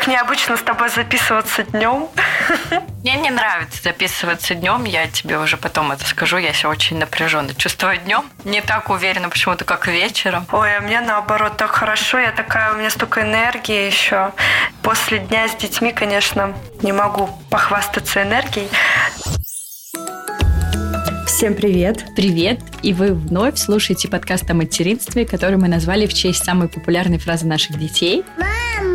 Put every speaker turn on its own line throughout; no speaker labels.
Так необычно с тобой записываться днем.
Мне не нравится записываться днем, я тебе уже потом это скажу, я себя очень напряженно чувствую днем. Не так уверена почему-то, как вечером.
Ой, а мне наоборот так хорошо, я такая, у меня столько энергии еще. После дня с детьми, конечно, не могу похвастаться энергией.
Всем привет!
Привет! И вы вновь слушаете подкаст о материнстве, который мы назвали в честь самой популярной фразы наших детей. Мам, мама,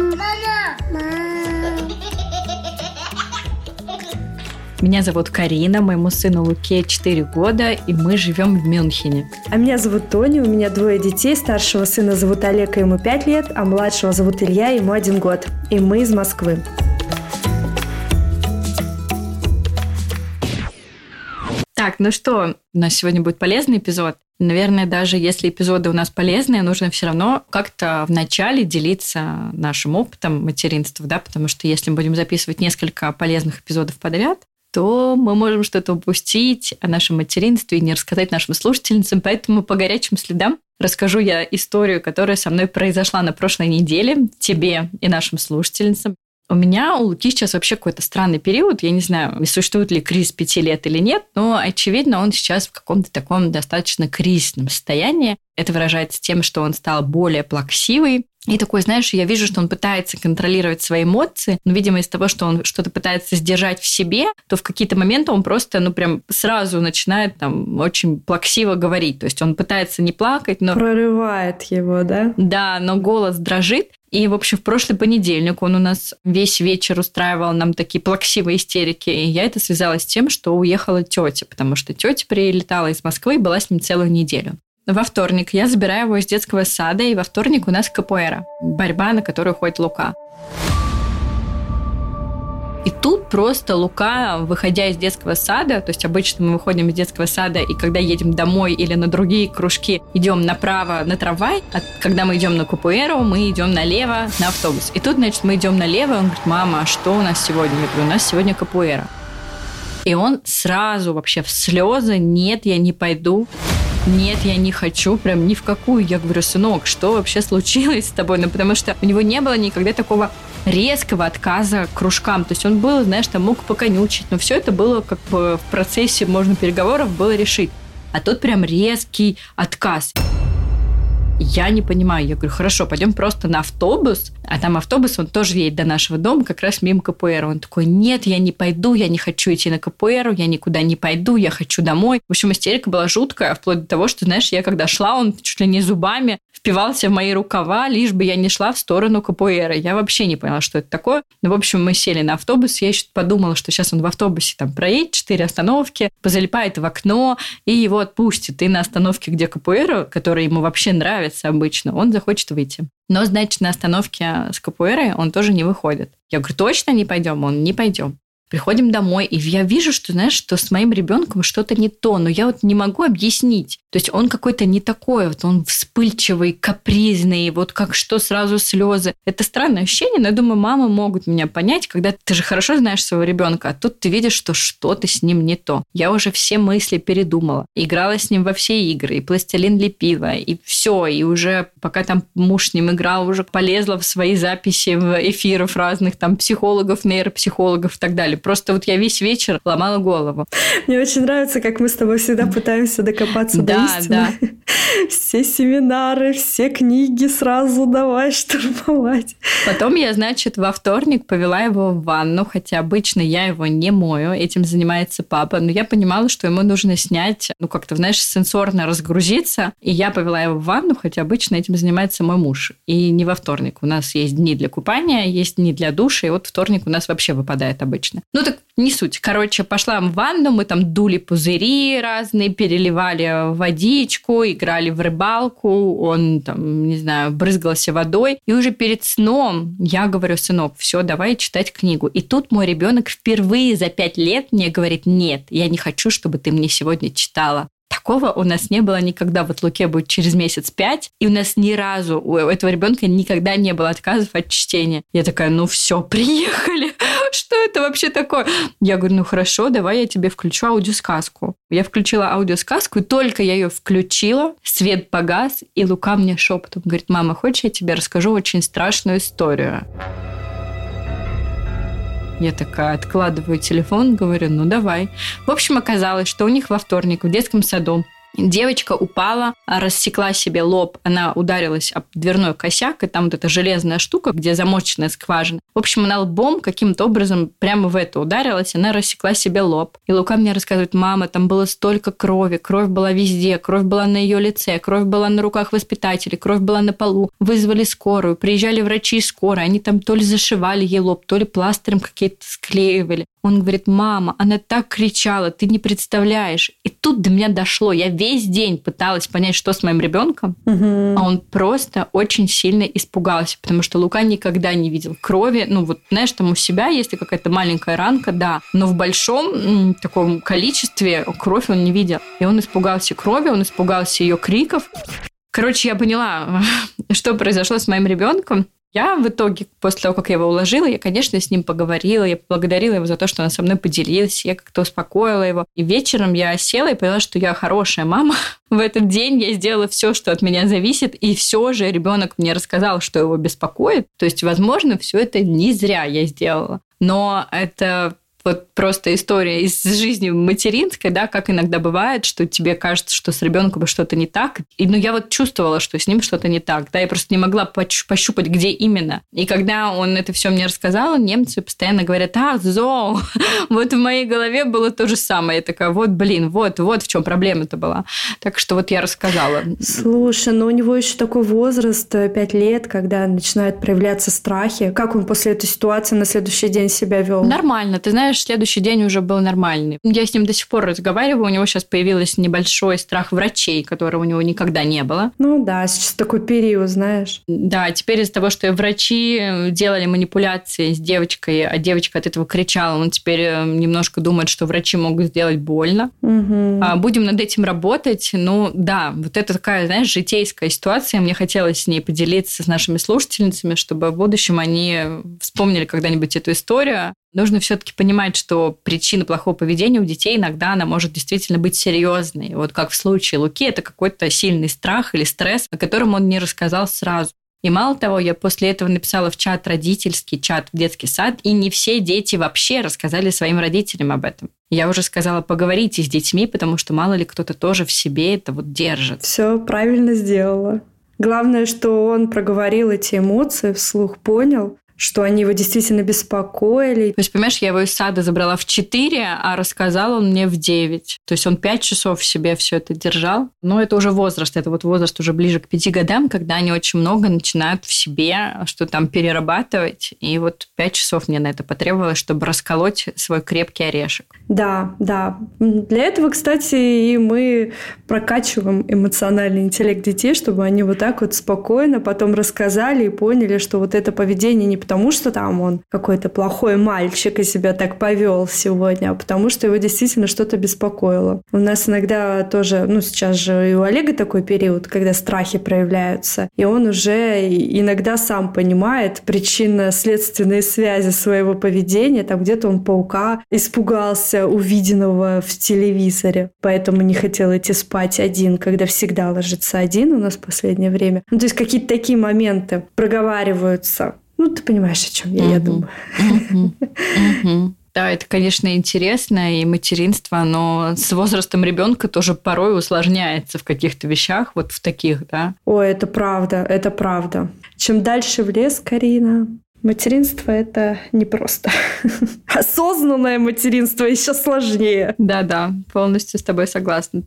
Меня зовут Карина, моему сыну Луке 4 года, и мы живем в Мюнхене.
А меня зовут Тони, у меня двое детей. Старшего сына зовут Олег, ему 5 лет, а младшего зовут Илья, ему 1 год. И мы из Москвы.
Так, ну что, у нас сегодня будет полезный эпизод. Наверное, даже если эпизоды у нас полезные, нужно все равно как-то вначале делиться нашим опытом материнства, да, потому что если мы будем записывать несколько полезных эпизодов подряд, то мы можем что-то упустить о нашем материнстве и не рассказать нашим слушательницам. Поэтому по горячим следам расскажу я историю, которая со мной произошла на прошлой неделе, тебе и нашим слушательницам. У меня у Луки сейчас вообще какой-то странный период. Я не знаю, существует ли кризис пяти лет или нет, но, очевидно, он сейчас в каком-то таком достаточно кризисном состоянии. Это выражается тем, что он стал более плаксивый, и такой, знаешь, я вижу, что он пытается контролировать свои эмоции, но, видимо, из того, что он что-то пытается сдержать в себе, то в какие-то моменты он просто, ну, прям сразу начинает там очень плаксиво говорить. То есть он пытается не плакать, но...
Прорывает его, да?
Да, но голос дрожит. И, в общем, в прошлый понедельник он у нас весь вечер устраивал нам такие плаксивые истерики. И я это связала с тем, что уехала тетя, потому что тетя прилетала из Москвы и была с ним целую неделю. Во вторник я забираю его из детского сада, и во вторник у нас капуэра, борьба, на которую ходит Лука. И тут просто Лука, выходя из детского сада, то есть обычно мы выходим из детского сада, и когда едем домой или на другие кружки, идем направо на трамвай, а когда мы идем на Капуэру, мы идем налево на автобус. И тут, значит, мы идем налево, он говорит, мама, а что у нас сегодня? Я говорю, у нас сегодня Капуэра. И он сразу вообще в слезы, нет, я не пойду нет, я не хочу, прям ни в какую. Я говорю, сынок, что вообще случилось с тобой? Ну, потому что у него не было никогда такого резкого отказа кружкам. То есть он был, знаешь, там мог поконючить, но все это было как бы в процессе, можно, переговоров было решить. А тут прям резкий отказ. Я не понимаю. Я говорю, хорошо, пойдем просто на автобус. А там автобус, он тоже едет до нашего дома, как раз мимо КПР. Он такой, нет, я не пойду, я не хочу идти на КПР, я никуда не пойду, я хочу домой. В общем, истерика была жуткая, вплоть до того, что, знаешь, я когда шла, он чуть ли не зубами впивался в мои рукава, лишь бы я не шла в сторону КПР. Я вообще не поняла, что это такое. Ну, в общем, мы сели на автобус, я еще подумала, что сейчас он в автобусе там проедет четыре остановки, позалипает в окно и его отпустит. И на остановке, где КПР, которая ему вообще нравится обычно, он захочет выйти. Но, значит, на остановке с КПР он тоже не выходит. Я говорю, точно не пойдем? Он не пойдем. Приходим домой, и я вижу, что, знаешь, что с моим ребенком что-то не то, но я вот не могу объяснить. То есть он какой-то не такой, вот он вспыльчивый, капризный, вот как что сразу слезы. Это странное ощущение, но я думаю, мамы могут меня понять, когда ты же хорошо знаешь своего ребенка, а тут ты видишь, что что-то с ним не то. Я уже все мысли передумала, играла с ним во все игры, и пластилин лепила, и все, и уже пока там муж с ним играл, уже полезла в свои записи в эфиров разных там психологов, нейропсихологов и так далее. Просто вот я весь вечер ломала голову.
Мне очень нравится, как мы с тобой всегда пытаемся докопаться да, до истины. Да. Все семинары, все книги сразу давай штурмовать.
Потом я, значит, во вторник повела его в ванну, хотя обычно я его не мою, этим занимается папа, но я понимала, что ему нужно снять, ну как-то, знаешь, сенсорно разгрузиться, и я повела его в ванну, хотя обычно этим занимается мой муж. И не во вторник. У нас есть дни для купания, есть дни для душа, и вот вторник у нас вообще выпадает обычно. Ну так не суть. Короче, пошла в ванну, мы там дули пузыри разные, переливали водичку, играли в рыбалку, он там, не знаю, брызгался водой. И уже перед сном я говорю, сынок, все, давай читать книгу. И тут мой ребенок впервые за пять лет мне говорит, нет, я не хочу, чтобы ты мне сегодня читала. Такого у нас не было никогда. Вот Луке будет через месяц пять, и у нас ни разу у этого ребенка никогда не было отказов от чтения. Я такая, ну все, приехали. Что это вообще такое? Я говорю, ну хорошо, давай я тебе включу аудиосказку. Я включила аудиосказку, и только я ее включила, свет погас, и Лука мне шепотом говорит, мама, хочешь, я тебе расскажу очень страшную историю? Я такая откладываю телефон, говорю, ну давай. В общем, оказалось, что у них во вторник в детском саду Девочка упала, рассекла себе лоб, она ударилась об дверной косяк, и там вот эта железная штука, где замоченная скважина. В общем, она лбом каким-то образом прямо в это ударилась, она рассекла себе лоб. И Лука мне рассказывает, мама, там было столько крови, кровь была везде, кровь была на ее лице, кровь была на руках воспитателей, кровь была на полу. Вызвали скорую, приезжали врачи скорой, они там то ли зашивали ей лоб, то ли пластырем какие-то склеивали. Он говорит, мама, она так кричала, ты не представляешь. И тут до меня дошло. Я весь день пыталась понять, что с моим ребенком, угу. а он просто очень сильно испугался, потому что Лука никогда не видел крови. Ну вот, знаешь, там у себя, если какая-то маленькая ранка, да, но в большом таком количестве кровь он не видел. И он испугался крови, он испугался ее криков. Короче, я поняла, что произошло с моим ребенком. Я в итоге, после того, как я его уложила, я, конечно, с ним поговорила, я поблагодарила его за то, что он со мной поделился, я как-то успокоила его. И вечером я села и поняла, что я хорошая мама. В этот день я сделала все, что от меня зависит, и все же ребенок мне рассказал, что его беспокоит. То есть, возможно, все это не зря я сделала. Но это вот просто история из жизни материнской, да, как иногда бывает, что тебе кажется, что с ребенком что-то не так. И ну, я вот чувствовала, что с ним что-то не так, да, я просто не могла пощупать, где именно. И когда он это все мне рассказал, немцы постоянно говорят, а, зоо, вот в моей голове было то же самое. Я такая, вот, блин, вот, вот в чем проблема-то была. Так что вот я рассказала.
Слушай, ну у него еще такой возраст, 5 э, лет, когда начинают проявляться страхи. Как он после этой ситуации на следующий день себя вел?
Нормально. Ты знаешь, следующий день уже был нормальный. Я с ним до сих пор разговариваю, у него сейчас появился небольшой страх врачей, которого у него никогда не было.
Ну да, сейчас такой период, знаешь.
Да, теперь из-за того, что врачи делали манипуляции с девочкой, а девочка от этого кричала, он теперь э, немножко думает, что врачи могут сделать больно.
Угу.
Будем над этим работать. Ну да, вот это такая, знаешь, житейская ситуация. Мне хотелось с ней поделиться с нашими слушательницами, чтобы в будущем они вспомнили когда-нибудь эту историю нужно все-таки понимать, что причина плохого поведения у детей иногда она может действительно быть серьезной. Вот как в случае Луки, это какой-то сильный страх или стресс, о котором он не рассказал сразу. И мало того, я после этого написала в чат родительский, чат в детский сад, и не все дети вообще рассказали своим родителям об этом. Я уже сказала, поговорите с детьми, потому что мало ли кто-то тоже в себе это вот держит.
Все правильно сделала. Главное, что он проговорил эти эмоции, вслух понял, что они его действительно беспокоили.
То есть, понимаешь, я его из сада забрала в 4, а рассказал он мне в 9. То есть он 5 часов в себе все это держал. Но это уже возраст, это вот возраст уже ближе к 5 годам, когда они очень много начинают в себе что там перерабатывать. И вот 5 часов мне на это потребовалось, чтобы расколоть свой крепкий орешек.
Да, да. Для этого, кстати, и мы прокачиваем эмоциональный интеллект детей, чтобы они вот так вот спокойно потом рассказали и поняли, что вот это поведение не потому, что там он какой-то плохой мальчик и себя так повел сегодня, а потому что его действительно что-то беспокоило. У нас иногда тоже, ну сейчас же и у Олега такой период, когда страхи проявляются, и он уже иногда сам понимает причинно-следственные связи своего поведения, там где-то он паука испугался увиденного в телевизоре, поэтому не хотел идти спать один, когда всегда ложится один у нас в последнее время. Ну, то есть какие-то такие моменты проговариваются. Ну, ты понимаешь, о чем я, я думаю.
Да, это, конечно, интересно, и материнство, но с возрастом ребенка тоже порой усложняется в каких-то вещах, вот в таких, да.
Ой, это правда, это правда. Чем дальше в лес, Карина, материнство это непросто. Осознанное материнство еще сложнее.
Да-да, полностью с тобой согласна.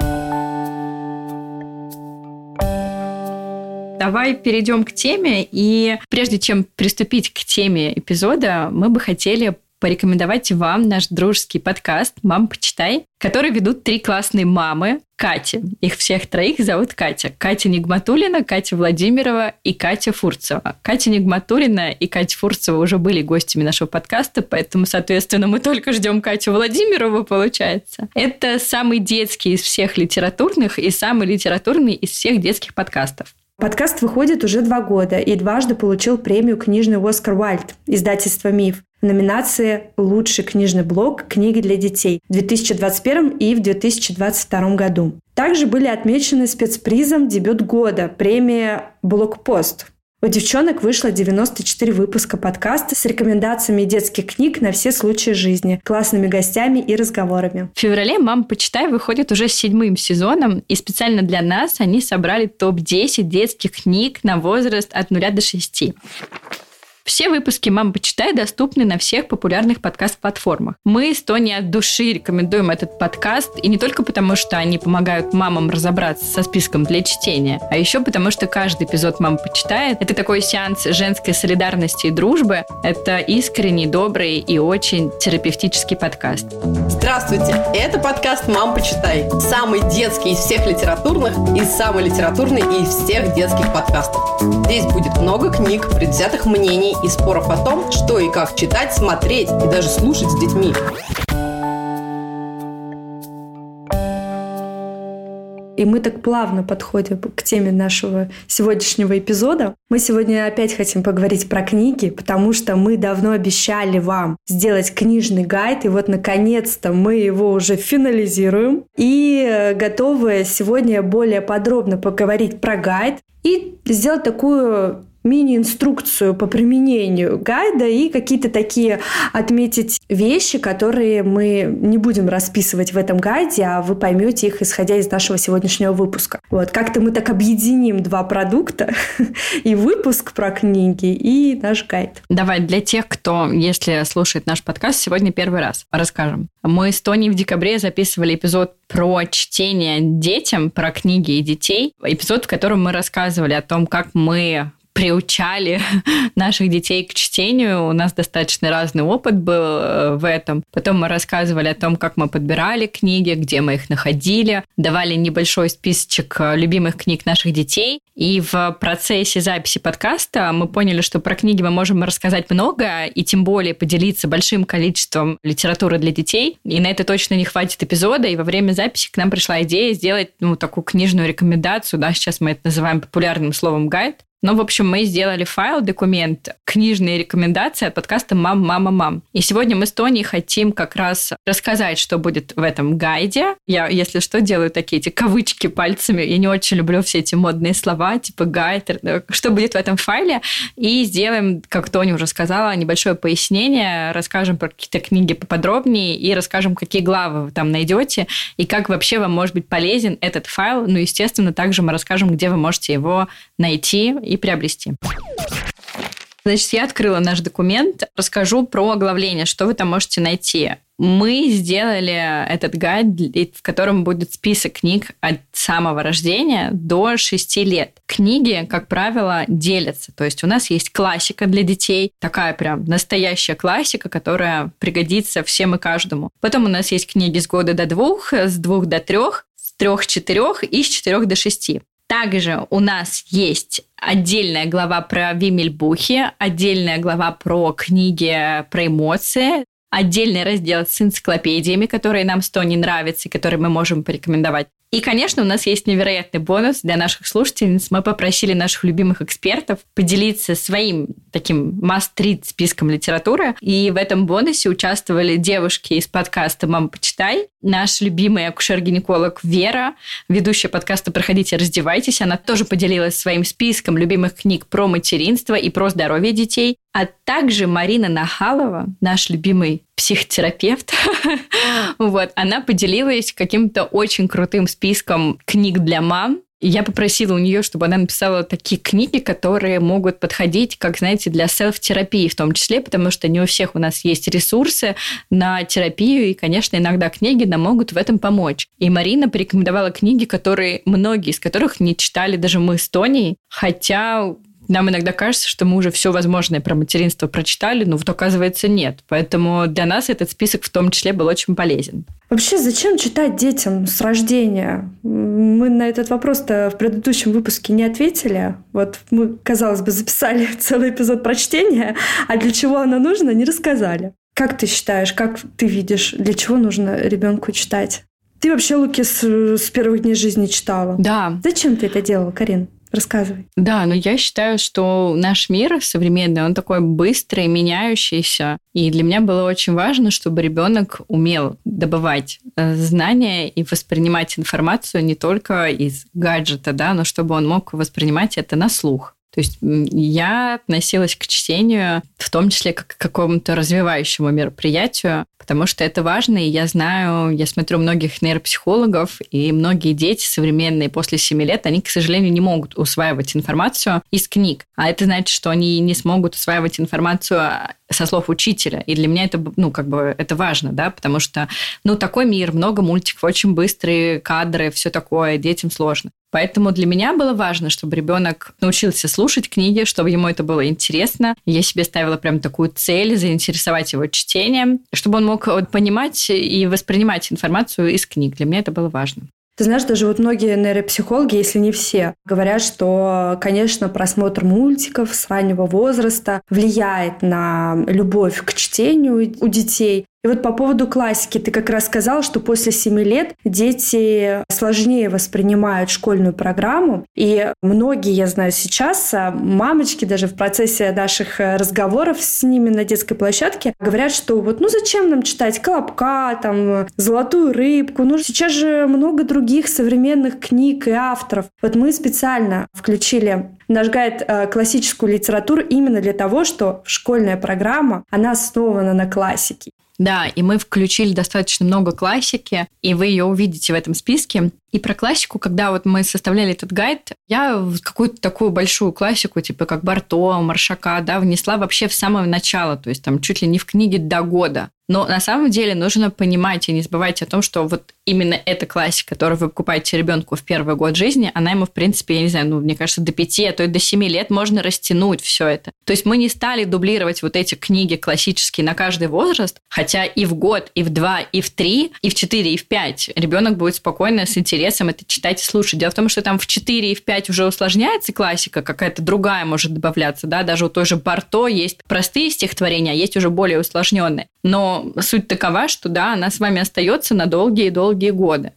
Давай перейдем к теме. И прежде чем приступить к теме эпизода, мы бы хотели порекомендовать вам наш дружеский подкаст «Мам, почитай», который ведут три классные мамы Кати. Их всех троих зовут Катя. Катя Нигматулина, Катя Владимирова и Катя Фурцева. Катя Нигматулина и Катя Фурцева уже были гостями нашего подкаста, поэтому, соответственно, мы только ждем Катю Владимирову, получается. Это самый детский из всех литературных и самый литературный из всех детских подкастов.
Подкаст выходит уже два года и дважды получил премию «Книжный Оскар Уальд» издательства «Миф» в номинации «Лучший книжный блог. Книги для детей» в 2021 и в 2022 году. Также были отмечены спецпризом «Дебют года» премия «Блокпост» У девчонок вышло 94 выпуска подкаста с рекомендациями детских книг на все случаи жизни, классными гостями и разговорами.
В феврале «Мама, почитай» выходит уже с седьмым сезоном, и специально для нас они собрали топ-10 детских книг на возраст от 0 до 6. Все выпуски «Мама, почитай» доступны на всех популярных подкаст-платформах. Мы с Тони от души рекомендуем этот подкаст, и не только потому, что они помогают мамам разобраться со списком для чтения, а еще потому, что каждый эпизод «Мама, почитает» — это такой сеанс женской солидарности и дружбы. Это искренний, добрый и очень терапевтический подкаст.
Здравствуйте! Это подкаст «Мам, почитай». Самый детский из всех литературных и самый литературный из всех детских подкастов. Здесь будет много книг, предвзятых мнений и споров о том, что и как читать, смотреть и даже слушать с детьми.
И мы так плавно подходим к теме нашего сегодняшнего эпизода. Мы сегодня опять хотим поговорить про книги, потому что мы давно обещали вам сделать книжный гайд, и вот наконец-то мы его уже финализируем. И готовы сегодня более подробно поговорить про гайд и сделать такую мини-инструкцию по применению гайда и какие-то такие отметить вещи, которые мы не будем расписывать в этом гайде, а вы поймете их, исходя из нашего сегодняшнего выпуска. Вот, как-то мы так объединим два продукта, и выпуск про книги, и наш гайд.
Давай, для тех, кто, если слушает наш подкаст, сегодня первый раз расскажем. Мы с Тони в декабре записывали эпизод про чтение детям, про книги и детей. Эпизод, в котором мы рассказывали о том, как мы приучали наших детей к чтению. У нас достаточно разный опыт был э, в этом. Потом мы рассказывали о том, как мы подбирали книги, где мы их находили, давали небольшой списочек э, любимых книг наших детей. И в процессе записи подкаста мы поняли, что про книги мы можем рассказать много, и тем более поделиться большим количеством литературы для детей. И на это точно не хватит эпизода. И во время записи к нам пришла идея сделать ну, такую книжную рекомендацию. Да, сейчас мы это называем популярным словом гайд ну, в общем, мы сделали файл, документ, книжные рекомендации от подкаста «Мам, мама, мам». И сегодня мы с Тони хотим как раз рассказать, что будет в этом гайде. Я, если что, делаю такие эти кавычки пальцами. Я не очень люблю все эти модные слова, типа гайд, что будет в этом файле. И сделаем, как Тони уже сказала, небольшое пояснение, расскажем про какие-то книги поподробнее и расскажем, какие главы вы там найдете и как вообще вам может быть полезен этот файл. Ну, естественно, также мы расскажем, где вы можете его найти и приобрести. Значит, я открыла наш документ, расскажу про оглавление, что вы там можете найти. Мы сделали этот гайд, в котором будет список книг от самого рождения до 6 лет. Книги, как правило, делятся. То есть у нас есть классика для детей, такая прям настоящая классика, которая пригодится всем и каждому. Потом у нас есть книги с года до двух, с двух до трех, с трех-четырех и с четырех до шести. Также у нас есть отдельная глава про Вимельбухи, отдельная глава про книги про эмоции, отдельный раздел с энциклопедиями, которые нам с Тони нравятся и которые мы можем порекомендовать. И, конечно, у нас есть невероятный бонус для наших слушательниц. Мы попросили наших любимых экспертов поделиться своим таким must-read списком литературы. И в этом бонусе участвовали девушки из подкаста «Мама, почитай», наш любимый акушер-гинеколог Вера, ведущая подкаста «Проходите, раздевайтесь». Она тоже поделилась своим списком любимых книг про материнство и про здоровье детей. А также Марина Нахалова, наш любимый психотерапевт, вот, она поделилась каким-то очень крутым списком книг для мам, я попросила у нее, чтобы она написала такие книги, которые могут подходить, как, знаете, для селф-терапии в том числе, потому что не у всех у нас есть ресурсы на терапию, и, конечно, иногда книги нам могут в этом помочь. И Марина порекомендовала книги, которые многие из которых не читали даже мы с Тоней, хотя нам иногда кажется, что мы уже все возможное про материнство прочитали, но вот оказывается нет. Поэтому для нас этот список в том числе был очень полезен.
Вообще, зачем читать детям с рождения? Мы на этот вопрос-то в предыдущем выпуске не ответили. Вот мы, казалось бы, записали целый эпизод прочтения, а для чего оно нужно, не рассказали. Как ты считаешь, как ты видишь, для чего нужно ребенку читать? Ты вообще Луки с, с первых дней жизни читала.
Да.
Зачем ты это делала, Карин? Рассказывай.
Да, но я считаю, что наш мир современный, он такой быстрый, меняющийся. И для меня было очень важно, чтобы ребенок умел добывать э, знания и воспринимать информацию не только из гаджета, да, но чтобы он мог воспринимать это на слух. То есть я относилась к чтению в том числе как к какому-то развивающему мероприятию, потому что это важно, и я знаю, я смотрю многих нейропсихологов, и многие дети современные после 7 лет, они, к сожалению, не могут усваивать информацию из книг. А это значит, что они не смогут усваивать информацию со слов учителя. И для меня это, ну, как бы, это важно, да, потому что, ну, такой мир, много мультиков, очень быстрые кадры, все такое, детям сложно. Поэтому для меня было важно, чтобы ребенок научился слушать книги, чтобы ему это было интересно. Я себе ставила прям такую цель заинтересовать его чтением, чтобы он мог понимать и воспринимать информацию из книг. Для меня это было важно.
Ты знаешь, даже вот многие нейропсихологи, если не все, говорят, что, конечно, просмотр мультиков с раннего возраста влияет на любовь к чтению у детей. И вот по поводу классики, ты как раз сказал, что после 7 лет дети сложнее воспринимают школьную программу. И многие, я знаю сейчас, а, мамочки даже в процессе наших э, разговоров с ними на детской площадке говорят, что вот ну зачем нам читать «Колобка», там, «Золотую рыбку», ну сейчас же много других современных книг и авторов. Вот мы специально включили наш гайд э, классическую литературу именно для того, что школьная программа, она основана на классике.
Да, и мы включили достаточно много классики, и вы ее увидите в этом списке. И про классику, когда вот мы составляли этот гайд, я какую-то такую большую классику, типа как Барто, Маршака, да, внесла вообще в самое начало, то есть там чуть ли не в книге до года. Но на самом деле нужно понимать и не забывать о том, что вот именно эта классика, которую вы покупаете ребенку в первый год жизни, она ему, в принципе, я не знаю, ну, мне кажется, до пяти, а то и до семи лет можно растянуть все это. То есть мы не стали дублировать вот эти книги классические на каждый возраст, хотя и в год, и в два, и в три, и в четыре, и в пять ребенок будет спокойно с интересом это читать и слушать. Дело в том, что там в четыре и в пять уже усложняется классика, какая-то другая может добавляться, да, даже у той же Барто есть простые стихотворения, а есть уже более усложненные. Но суть такова, что да, она с вами остается на долгие-долгие годы.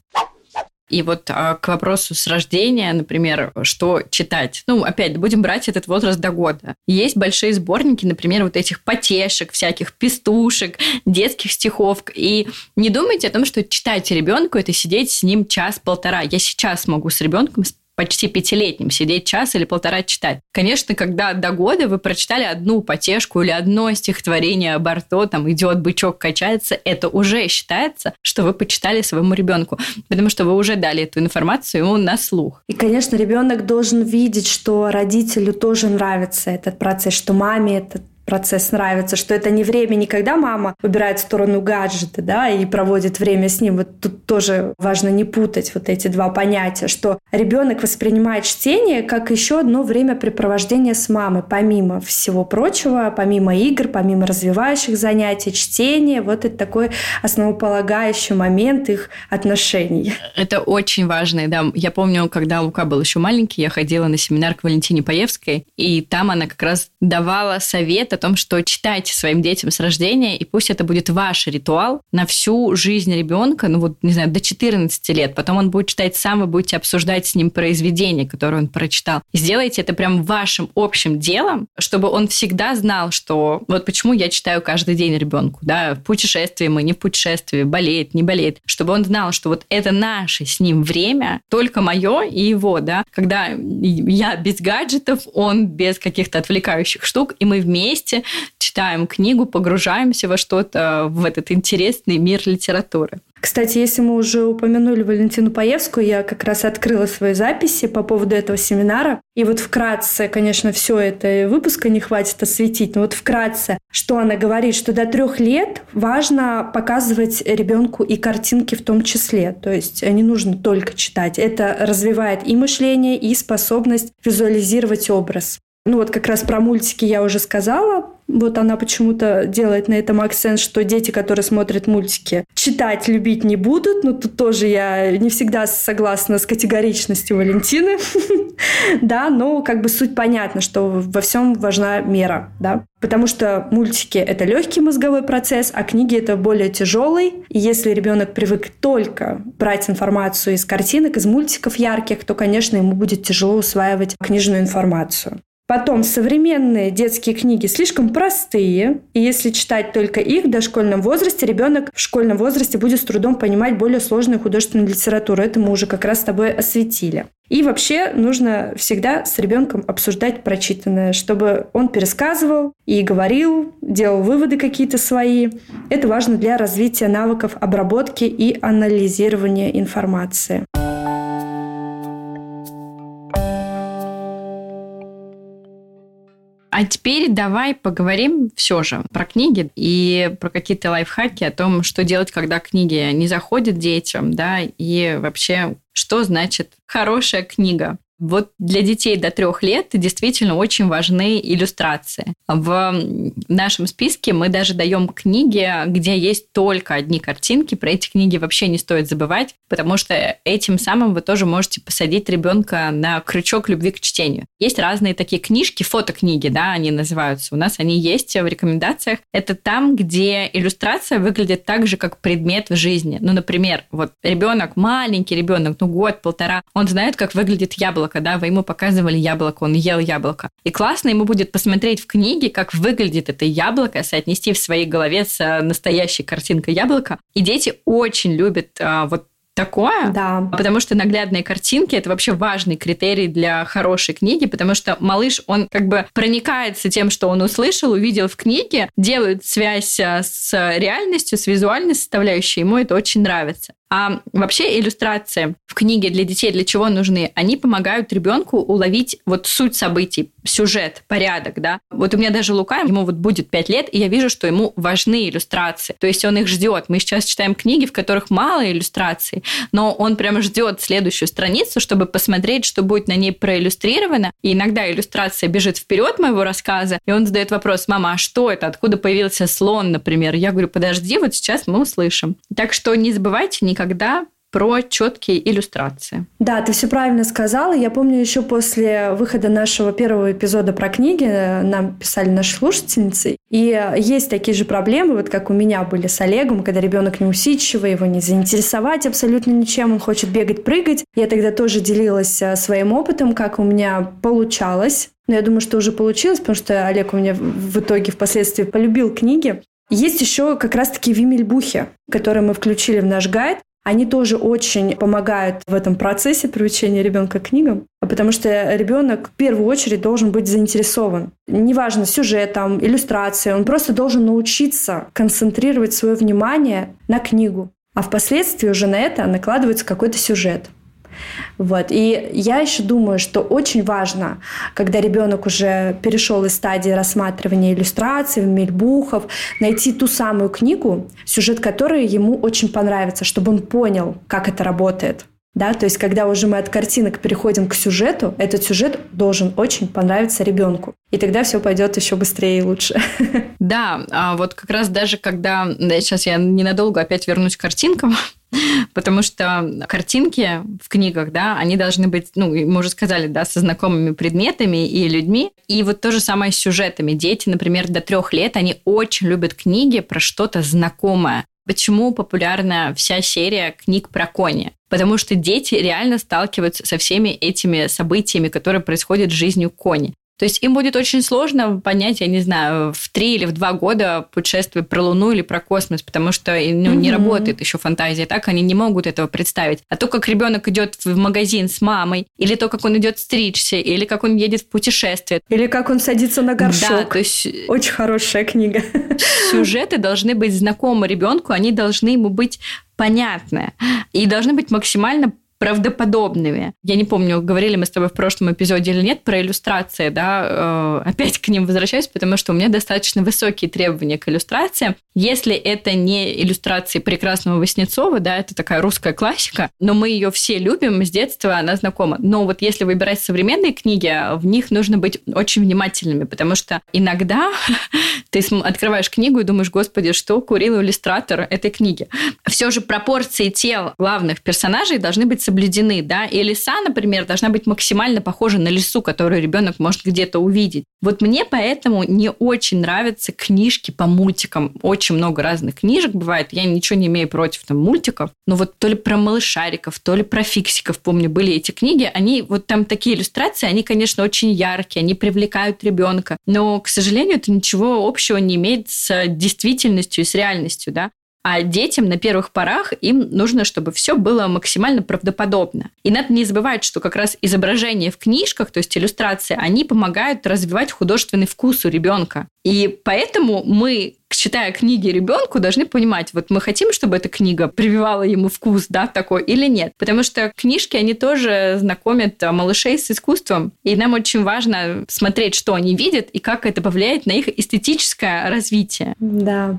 И вот а, к вопросу с рождения, например, что читать. Ну, опять, будем брать этот возраст до года. Есть большие сборники, например, вот этих потешек, всяких пестушек, детских стихов. И не думайте о том, что читать ребенку это сидеть с ним час-полтора. Я сейчас могу с ребенком почти пятилетним сидеть час или полтора читать. Конечно, когда до года вы прочитали одну потешку или одно стихотворение Барто, там идет бычок качается, это уже считается, что вы почитали своему ребенку, потому что вы уже дали эту информацию ему на слух.
И, конечно, ребенок должен видеть, что родителю тоже нравится этот процесс, что маме этот процесс нравится, что это не время не когда мама выбирает сторону гаджета, да, и проводит время с ним. Вот тут тоже важно не путать вот эти два понятия, что ребенок воспринимает чтение как еще одно времяпрепровождение с мамой, помимо всего прочего, помимо игр, помимо развивающих занятий, чтение, вот это такой основополагающий момент их отношений.
Это очень важно, да. Я помню, когда Лука был еще маленький, я ходила на семинар к Валентине Паевской, и там она как раз давала совет о том, что читайте своим детям с рождения, и пусть это будет ваш ритуал на всю жизнь ребенка, ну вот, не знаю, до 14 лет. Потом он будет читать сам, вы будете обсуждать с ним произведение, которое он прочитал. сделайте это прям вашим общим делом, чтобы он всегда знал, что вот почему я читаю каждый день ребенку, да, в путешествии мы, не в путешествии, болеет, не болеет, чтобы он знал, что вот это наше с ним время, только мое и его, да, когда я без гаджетов, он без каких-то отвлекающих штук, и мы вместе вместе читаем книгу, погружаемся во что-то, в этот интересный мир литературы.
Кстати, если мы уже упомянули Валентину Паевскую, я как раз открыла свои записи по поводу этого семинара. И вот вкратце, конечно, все это выпуска не хватит осветить, но вот вкратце, что она говорит, что до трех лет важно показывать ребенку и картинки в том числе. То есть не нужно только читать. Это развивает и мышление, и способность визуализировать образ. Ну вот как раз про мультики я уже сказала. Вот она почему-то делает на этом акцент, что дети, которые смотрят мультики, читать любить не будут. Но тут тоже я не всегда согласна с категоричностью Валентины. Да, но как бы суть понятна, что во всем важна мера, да. Потому что мультики – это легкий мозговой процесс, а книги – это более тяжелый. И если ребенок привык только брать информацию из картинок, из мультиков ярких, то, конечно, ему будет тяжело усваивать книжную информацию. Потом современные детские книги слишком простые, и если читать только их в дошкольном возрасте, ребенок в школьном возрасте будет с трудом понимать более сложную художественную литературу. Это мы уже как раз с тобой осветили. И вообще нужно всегда с ребенком обсуждать прочитанное, чтобы он пересказывал и говорил, делал выводы какие-то свои. Это важно для развития навыков обработки и анализирования информации.
А теперь давай поговорим все же про книги и про какие-то лайфхаки о том, что делать, когда книги не заходят детям, да, и вообще, что значит хорошая книга. Вот для детей до трех лет действительно очень важны иллюстрации. В нашем списке мы даже даем книги, где есть только одни картинки. Про эти книги вообще не стоит забывать, потому что этим самым вы тоже можете посадить ребенка на крючок любви к чтению. Есть разные такие книжки, фотокниги, да, они называются. У нас они есть в рекомендациях. Это там, где иллюстрация выглядит так же, как предмет в жизни. Ну, например, вот ребенок, маленький ребенок, ну, год, полтора, он знает, как выглядит яблоко яблоко, да, вы ему показывали яблоко, он ел яблоко. И классно ему будет посмотреть в книге, как выглядит это яблоко, соотнести в своей голове с э, настоящей картинкой яблока. И дети очень любят а, вот такое,
да.
потому что наглядные картинки это вообще важный критерий для хорошей книги, потому что малыш, он как бы проникается тем, что он услышал, увидел в книге, делает связь э, с реальностью, с визуальной составляющей, ему это очень нравится. А вообще иллюстрации в книге для детей для чего нужны? Они помогают ребенку уловить вот суть событий, сюжет, порядок, да. Вот у меня даже Лука, ему вот будет 5 лет, и я вижу, что ему важны иллюстрации. То есть он их ждет. Мы сейчас читаем книги, в которых мало иллюстраций, но он прямо ждет следующую страницу, чтобы посмотреть, что будет на ней проиллюстрировано. И иногда иллюстрация бежит вперед моего рассказа, и он задает вопрос, мама, а что это? Откуда появился слон, например? Я говорю, подожди, вот сейчас мы услышим. Так что не забывайте никогда никогда про четкие иллюстрации.
Да, ты все правильно сказала. Я помню еще после выхода нашего первого эпизода про книги э, нам писали наши слушательницы. И есть такие же проблемы, вот как у меня были с Олегом, когда ребенок неусидчивый, его не заинтересовать абсолютно ничем, он хочет бегать, прыгать. Я тогда тоже делилась э, своим опытом, как у меня получалось. Но я думаю, что уже получилось, потому что Олег у меня в итоге впоследствии полюбил книги. Есть еще как раз-таки вимельбухи, которые мы включили в наш гайд. Они тоже очень помогают в этом процессе привлечения ребенка к книгам, потому что ребенок в первую очередь должен быть заинтересован. Неважно, сюжетом, иллюстрацией, он просто должен научиться концентрировать свое внимание на книгу. А впоследствии уже на это накладывается какой-то сюжет. Вот. И я еще думаю, что очень важно, когда ребенок уже перешел из стадии рассматривания иллюстраций, мельбухов, найти ту самую книгу, сюжет которой ему очень понравится, чтобы он понял, как это работает. Да, то есть, когда уже мы от картинок переходим к сюжету, этот сюжет должен очень понравиться ребенку. И тогда все пойдет еще быстрее и лучше.
Да, а вот как раз даже когда... Да, сейчас я ненадолго опять вернусь к картинкам, потому что картинки в книгах, да, они должны быть, ну, мы уже сказали, да, со знакомыми предметами и людьми. И вот то же самое с сюжетами. Дети, например, до трех лет, они очень любят книги про что-то знакомое. Почему популярна вся серия книг про кони? Потому что дети реально сталкиваются со всеми этими событиями, которые происходят в жизни кони. То есть им будет очень сложно понять, я не знаю, в три или в два года путешествие про Луну или про космос, потому что ну, не работает еще фантазия. Так они не могут этого представить. А то, как ребенок идет в магазин с мамой, или то, как он идет стричься, или как он едет в путешествие.
Или как он садится на горшок.
Да, то есть...
Очень хорошая книга.
Сюжеты должны быть знакомы ребенку, они должны ему быть понятны и должны быть максимально правдоподобными. Я не помню, говорили мы с тобой в прошлом эпизоде или нет про иллюстрации, да, э, опять к ним возвращаюсь, потому что у меня достаточно высокие требования к иллюстрации. Если это не иллюстрации прекрасного Васнецова, да, это такая русская классика, но мы ее все любим, с детства она знакома. Но вот если выбирать современные книги, в них нужно быть очень внимательными, потому что иногда ты открываешь книгу и думаешь, господи, что курил иллюстратор этой книги. Все же пропорции тел главных персонажей должны быть соблюдены, да, и леса, например, должна быть максимально похожа на лесу, которую ребенок может где-то увидеть. Вот мне поэтому не очень нравятся книжки по мультикам. Очень много разных книжек бывает. Я ничего не имею против там мультиков, но вот то ли про малышариков, то ли про фиксиков, помню, были эти книги. Они вот там такие иллюстрации, они, конечно, очень яркие, они привлекают ребенка, но, к сожалению, это ничего общего не имеет с действительностью и с реальностью, да. А детям на первых порах им нужно, чтобы все было максимально правдоподобно. И надо не забывать, что как раз изображения в книжках, то есть иллюстрации, они помогают развивать художественный вкус у ребенка. И поэтому мы, читая книги ребенку, должны понимать, вот мы хотим, чтобы эта книга прививала ему вкус, да, такой или нет. Потому что книжки, они тоже знакомят малышей с искусством. И нам очень важно смотреть, что они видят и как это повлияет на их эстетическое развитие.
Да.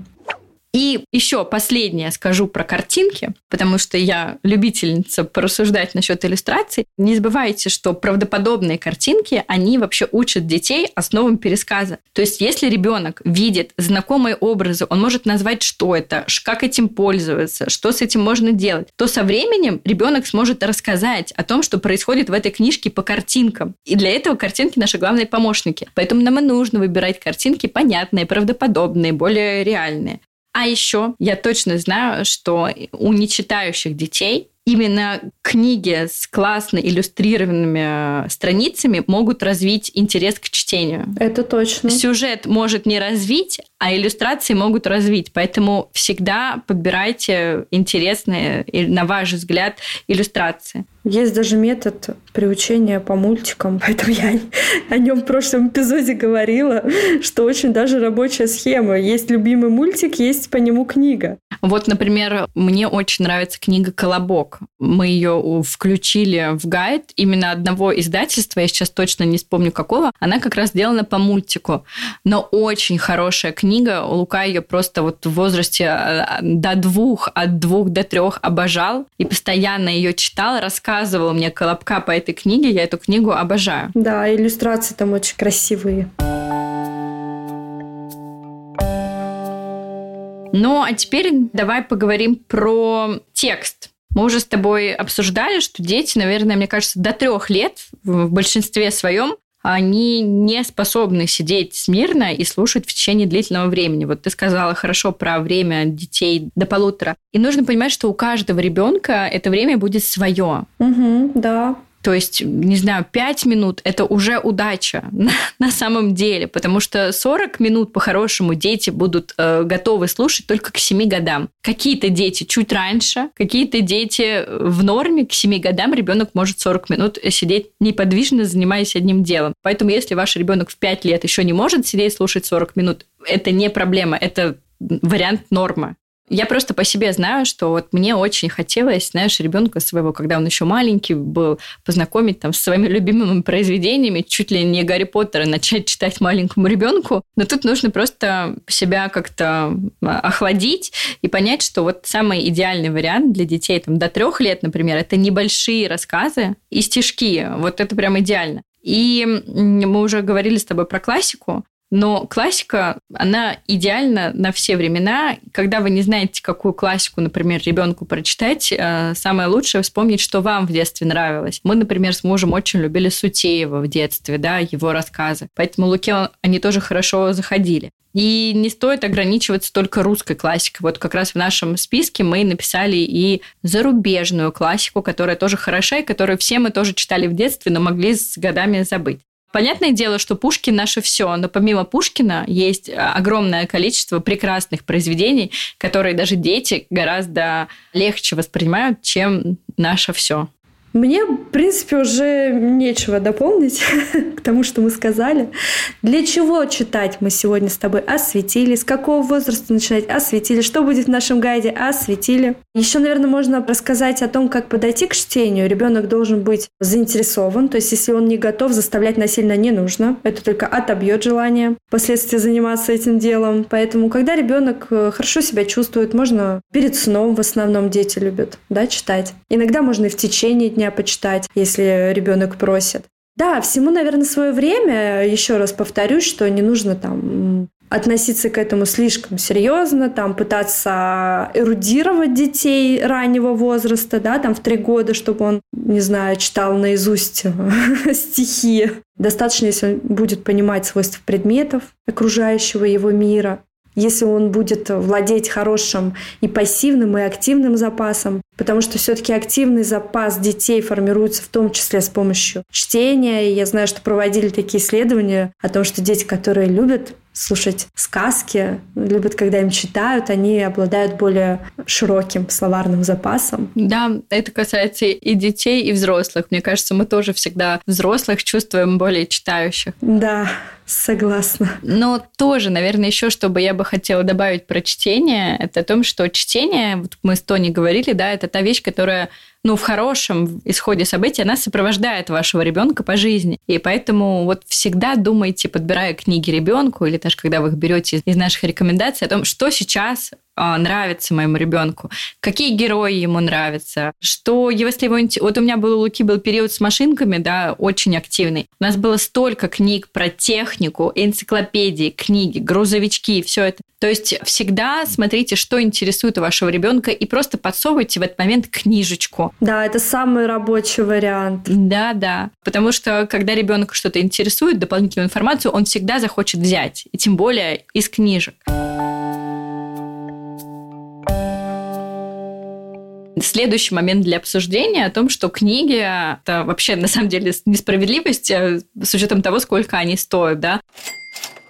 И еще последнее скажу про картинки, потому что я любительница порассуждать насчет иллюстраций. Не забывайте, что правдоподобные картинки, они вообще учат детей основам пересказа. То есть, если ребенок видит знакомые образы, он может назвать, что это, как этим пользоваться, что с этим можно делать, то со временем ребенок сможет рассказать о том, что происходит в этой книжке по картинкам. И для этого картинки наши главные помощники. Поэтому нам и нужно выбирать картинки понятные, правдоподобные, более реальные. А еще я точно знаю, что у нечитающих детей именно книги с классно иллюстрированными э, страницами могут развить интерес к чтению.
Это точно.
Сюжет может не развить, а иллюстрации могут развить. Поэтому всегда подбирайте интересные, на ваш взгляд, иллюстрации.
Есть даже метод приучения по мультикам, поэтому я о нем в прошлом эпизоде говорила, что очень даже рабочая схема. Есть любимый мультик, есть по нему книга.
Вот, например, мне очень нравится книга «Колобок». Мы ее включили в гайд именно одного издательства, я сейчас точно не вспомню какого. Она как раз сделана по мультику, но очень хорошая книга книга, Лука ее просто вот в возрасте э, до двух, от двух до трех обожал и постоянно ее читал, рассказывал мне Колобка по этой книге, я эту книгу обожаю.
Да, иллюстрации там очень красивые.
Ну, а теперь давай поговорим про текст. Мы уже с тобой обсуждали, что дети, наверное, мне кажется, до трех лет в большинстве своем они не способны сидеть смирно и слушать в течение длительного времени. Вот ты сказала хорошо про время детей до полутора. И нужно понимать, что у каждого ребенка это время будет свое.
Угу, да.
То есть, не знаю, 5 минут – это уже удача на, на самом деле, потому что 40 минут по-хорошему дети будут э, готовы слушать только к 7 годам. Какие-то дети чуть раньше, какие-то дети в норме, к 7 годам ребенок может 40 минут сидеть неподвижно, занимаясь одним делом. Поэтому, если ваш ребенок в 5 лет еще не может сидеть слушать 40 минут, это не проблема, это вариант норма. Я просто по себе знаю, что вот мне очень хотелось, знаешь, ребенка своего, когда он еще маленький был, познакомить там с своими любимыми произведениями, чуть ли не Гарри Поттера начать читать маленькому ребенку. Но тут нужно просто себя как-то а, охладить и понять, что вот самый идеальный вариант для детей там, до трех лет, например, это небольшие рассказы и стишки. Вот это прям идеально. И мы уже говорили с тобой про классику. Но классика, она идеальна на все времена. Когда вы не знаете, какую классику, например, ребенку прочитать, э, самое лучшее вспомнить, что вам в детстве нравилось. Мы, например, с мужем очень любили Сутеева в детстве, да, его рассказы. Поэтому Луке они тоже хорошо заходили. И не стоит ограничиваться только русской классикой. Вот как раз в нашем списке мы написали и зарубежную классику, которая тоже хороша, и которую все мы тоже читали в детстве, но могли с годами забыть. Понятное дело, что Пушкин наше все, но помимо Пушкина есть огромное количество прекрасных произведений, которые даже дети гораздо легче воспринимают, чем наше все.
Мне, в принципе, уже нечего дополнить к тому, что мы сказали. Для чего читать мы сегодня с тобой осветили, с какого возраста начинать осветили, что будет в нашем гайде осветили. Еще, наверное, можно рассказать о том, как подойти к чтению. Ребенок должен быть заинтересован, то есть если он не готов, заставлять насильно не нужно. Это только отобьет желание впоследствии заниматься этим делом. Поэтому, когда ребенок э, хорошо себя чувствует, можно перед сном в основном дети любят да, читать. Иногда можно и в течение дня дня почитать, если ребенок просит. Да, всему, наверное, свое время. Еще раз повторюсь, что не нужно там относиться к этому слишком серьезно, там пытаться эрудировать детей раннего возраста, да, там в три года, чтобы он, не знаю, читал наизусть стихи. Достаточно, если он будет понимать свойства предметов окружающего его мира, если он будет владеть хорошим и пассивным, и активным запасом, потому что все-таки активный запас детей формируется в том числе с помощью чтения. И я знаю, что проводили такие исследования о том, что дети, которые любят слушать сказки, любят, когда им читают, они обладают более широким словарным запасом.
Да, это касается и детей, и взрослых. Мне кажется, мы тоже всегда взрослых чувствуем более читающих.
Да, Согласна.
Но тоже, наверное, еще, чтобы я бы хотела добавить про чтение, это о том, что чтение, вот мы с Тони говорили, да, это та вещь, которая ну, в хорошем исходе событий она сопровождает вашего ребенка по жизни. И поэтому вот всегда думайте, подбирая книги ребенку, или даже когда вы их берете из наших рекомендаций, о том, что сейчас нравится моему ребенку, какие герои ему нравятся, что если его... Вот у меня был у Луки был период с машинками, да, очень активный. У нас было столько книг про технику, энциклопедии, книги, грузовички, все это. То есть всегда смотрите, что интересует вашего ребенка, и просто подсовывайте в этот момент книжечку.
Да, это самый рабочий вариант.
Да, да. Потому что когда ребенок что-то интересует, дополнительную информацию, он всегда захочет взять, и тем более из книжек. Следующий момент для обсуждения о том, что книги – это вообще, на самом деле, несправедливость э, с учетом того, сколько они стоят, да.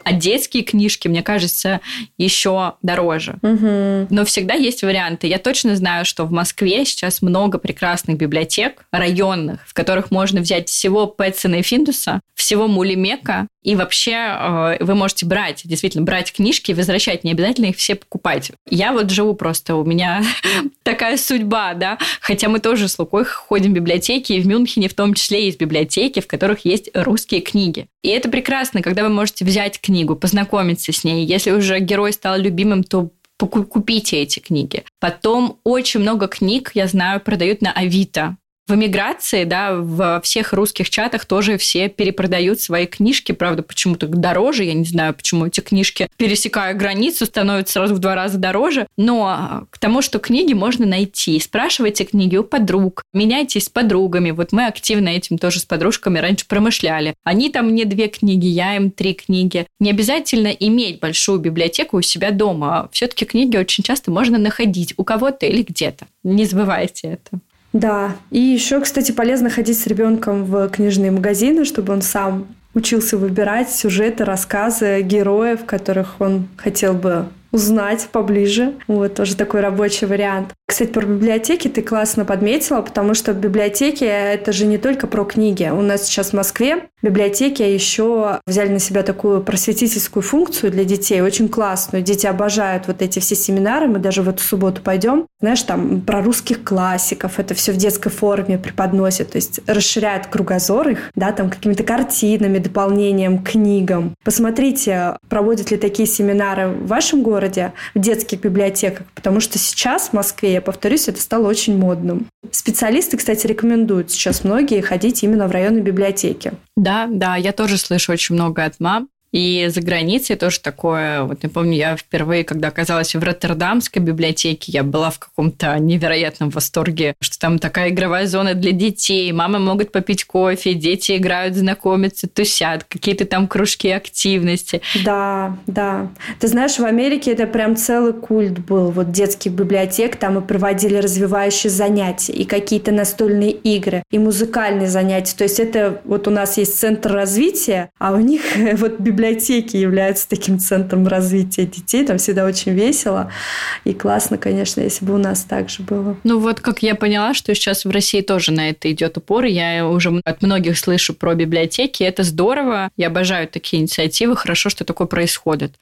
А детские книжки, мне кажется, еще дороже.
Угу.
Но всегда есть варианты. Я точно знаю, что в Москве сейчас много прекрасных библиотек районных, в которых можно взять всего Пэтсона и Финдуса, всего Мулимека, и вообще э, вы можете брать, действительно, брать книжки и возвращать, не обязательно их все покупать. Я вот живу просто, у меня такая судьба, да, хотя мы тоже с Лукой ходим в библиотеки, и в Мюнхене в том числе есть библиотеки, в которых есть русские книги. И это прекрасно, когда вы можете взять книгу, познакомиться с ней. Если уже герой стал любимым, то купите эти книги. Потом очень много книг, я знаю, продают на Авито в эмиграции, да, во всех русских чатах тоже все перепродают свои книжки, правда, почему-то дороже, я не знаю, почему эти книжки, пересекая границу, становятся сразу в два раза дороже, но к тому, что книги можно найти, спрашивайте книги у подруг, меняйтесь с подругами, вот мы активно этим тоже с подружками раньше промышляли. Они там мне две книги, я им три книги. Не обязательно иметь большую библиотеку у себя дома, все-таки книги очень часто можно находить у кого-то или где-то. Не забывайте это.
Да. И еще, кстати, полезно ходить с ребенком в книжные магазины, чтобы он сам учился выбирать сюжеты, рассказы героев, которых он хотел бы узнать поближе. Вот тоже такой рабочий вариант. Кстати, про библиотеки ты классно подметила, потому что библиотеки — это же не только про книги. У нас сейчас в Москве библиотеки еще взяли на себя такую просветительскую функцию для детей, очень классную. Дети обожают вот эти все семинары. Мы даже в эту субботу пойдем. Знаешь, там про русских классиков. Это все в детской форме преподносят. То есть расширяют кругозор их, да, там какими-то картинами, дополнением книгам. Посмотрите, проводят ли такие семинары в вашем городе, в детских библиотеках, потому что сейчас в Москве, повторюсь, это стало очень модным. Специалисты, кстати, рекомендуют сейчас многие ходить именно в районные библиотеки.
Да, да, я тоже слышу очень много от мам. И за границей тоже такое. Вот я помню, я впервые, когда оказалась в Роттердамской библиотеке, я была в каком-то невероятном восторге, что там такая игровая зона для детей. Мамы могут попить кофе, дети играют, знакомятся, тусят, какие-то там кружки активности.
Да, да. Ты знаешь, в Америке это прям целый культ был. Вот детских библиотек, там мы проводили развивающие занятия, и какие-то настольные игры, и музыкальные занятия. То есть это вот у нас есть центр развития, а у них вот библиотека библиотеки являются таким центром развития детей. Там всегда очень весело. И классно, конечно, если бы у нас так же было.
Ну вот как я поняла, что сейчас в России тоже на это идет упор. Я уже от многих слышу про библиотеки. Это здорово. Я обожаю такие инициативы. Хорошо, что такое происходит.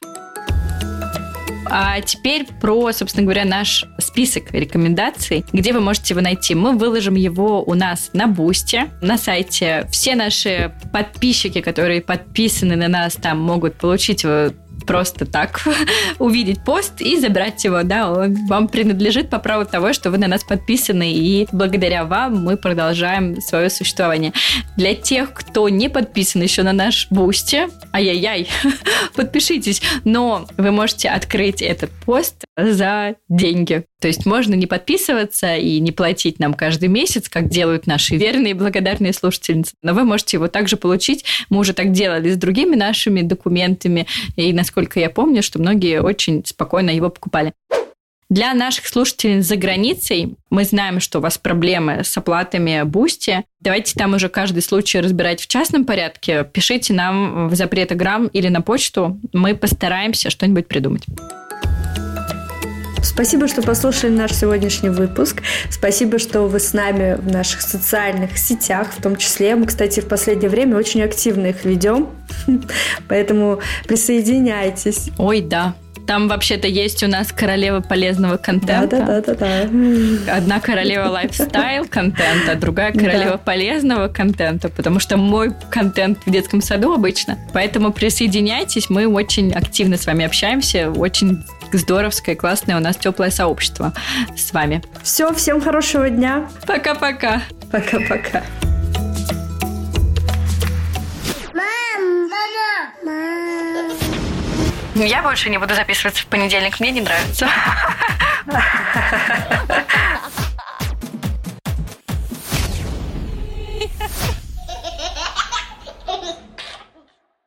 А теперь про, собственно говоря, наш список рекомендаций, где вы можете его найти. Мы выложим его у нас на Boosty, на сайте. Все наши подписчики, которые подписаны на нас, там могут получить просто так увидеть пост и забрать его, да, он вам принадлежит по праву того, что вы на нас подписаны, и благодаря вам мы продолжаем свое существование. Для тех, кто не подписан еще на наш Boosty, ай-яй-яй, подпишитесь, но вы можете открыть этот пост за деньги. То есть можно не подписываться и не платить нам каждый месяц, как делают наши верные и благодарные слушательницы. Но вы можете его также получить. Мы уже так делали с другими нашими документами. И, насколько я помню, что многие очень спокойно его покупали. Для наших слушателей за границей мы знаем, что у вас проблемы с оплатами Boosty. Давайте там уже каждый случай разбирать в частном порядке. Пишите нам в запретограмм или на почту. Мы постараемся что-нибудь придумать.
Спасибо, что послушали наш сегодняшний выпуск. Спасибо, что вы с нами в наших социальных сетях, в том числе. Мы, кстати, в последнее время очень активно их ведем, поэтому присоединяйтесь.
Ой, да. Там вообще-то есть у нас королева полезного контента.
Да, да, да, да, да.
Одна королева лайфстайл контента, другая королева да. полезного контента, потому что мой контент в детском саду обычно. Поэтому присоединяйтесь, мы очень активно с вами общаемся, очень здоровское, классное у нас теплое сообщество с вами.
Все, всем хорошего дня.
Пока-пока.
Пока-пока.
Я больше не буду записываться в понедельник, мне не нравится.